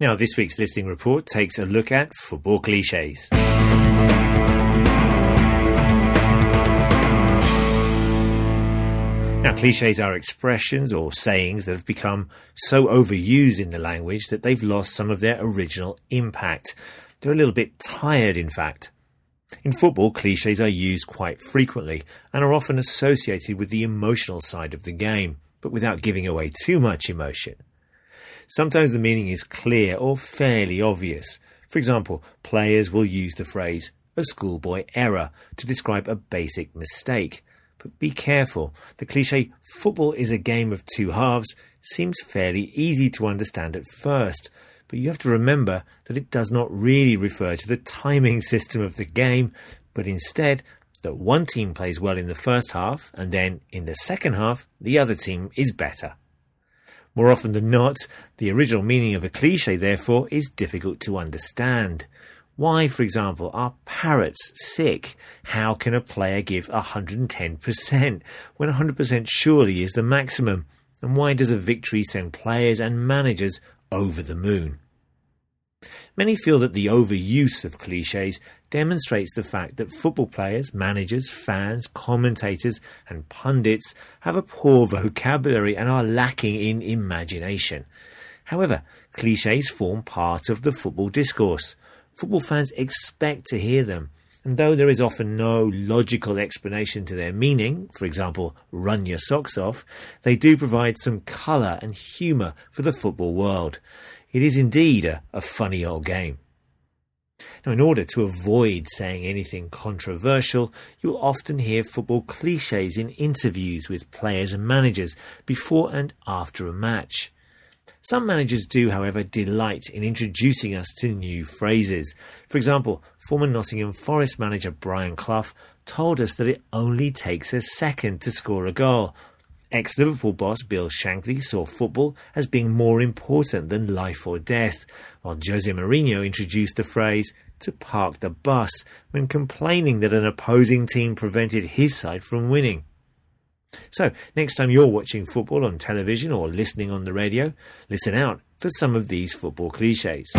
Now, this week's listening report takes a look at football cliches. Now, cliches are expressions or sayings that have become so overused in the language that they've lost some of their original impact. They're a little bit tired, in fact. In football, cliches are used quite frequently and are often associated with the emotional side of the game, but without giving away too much emotion. Sometimes the meaning is clear or fairly obvious. For example, players will use the phrase a schoolboy error to describe a basic mistake. But be careful. The cliche, football is a game of two halves, seems fairly easy to understand at first. But you have to remember that it does not really refer to the timing system of the game, but instead that one team plays well in the first half, and then in the second half, the other team is better. More often than not, the original meaning of a cliche, therefore, is difficult to understand. Why, for example, are parrots sick? How can a player give 110% when 100% surely is the maximum? And why does a victory send players and managers over the moon? Many feel that the overuse of cliches demonstrates the fact that football players, managers, fans, commentators, and pundits have a poor vocabulary and are lacking in imagination. However, cliches form part of the football discourse. Football fans expect to hear them. And though there is often no logical explanation to their meaning, for example, run your socks off, they do provide some colour and humour for the football world. It is indeed a, a funny old game. Now, in order to avoid saying anything controversial, you'll often hear football cliches in interviews with players and managers before and after a match. Some managers do, however, delight in introducing us to new phrases. For example, former Nottingham Forest manager Brian Clough told us that it only takes a second to score a goal. Ex Liverpool boss Bill Shankly saw football as being more important than life or death, while Jose Mourinho introduced the phrase to park the bus when complaining that an opposing team prevented his side from winning. So, next time you're watching football on television or listening on the radio, listen out for some of these football cliches.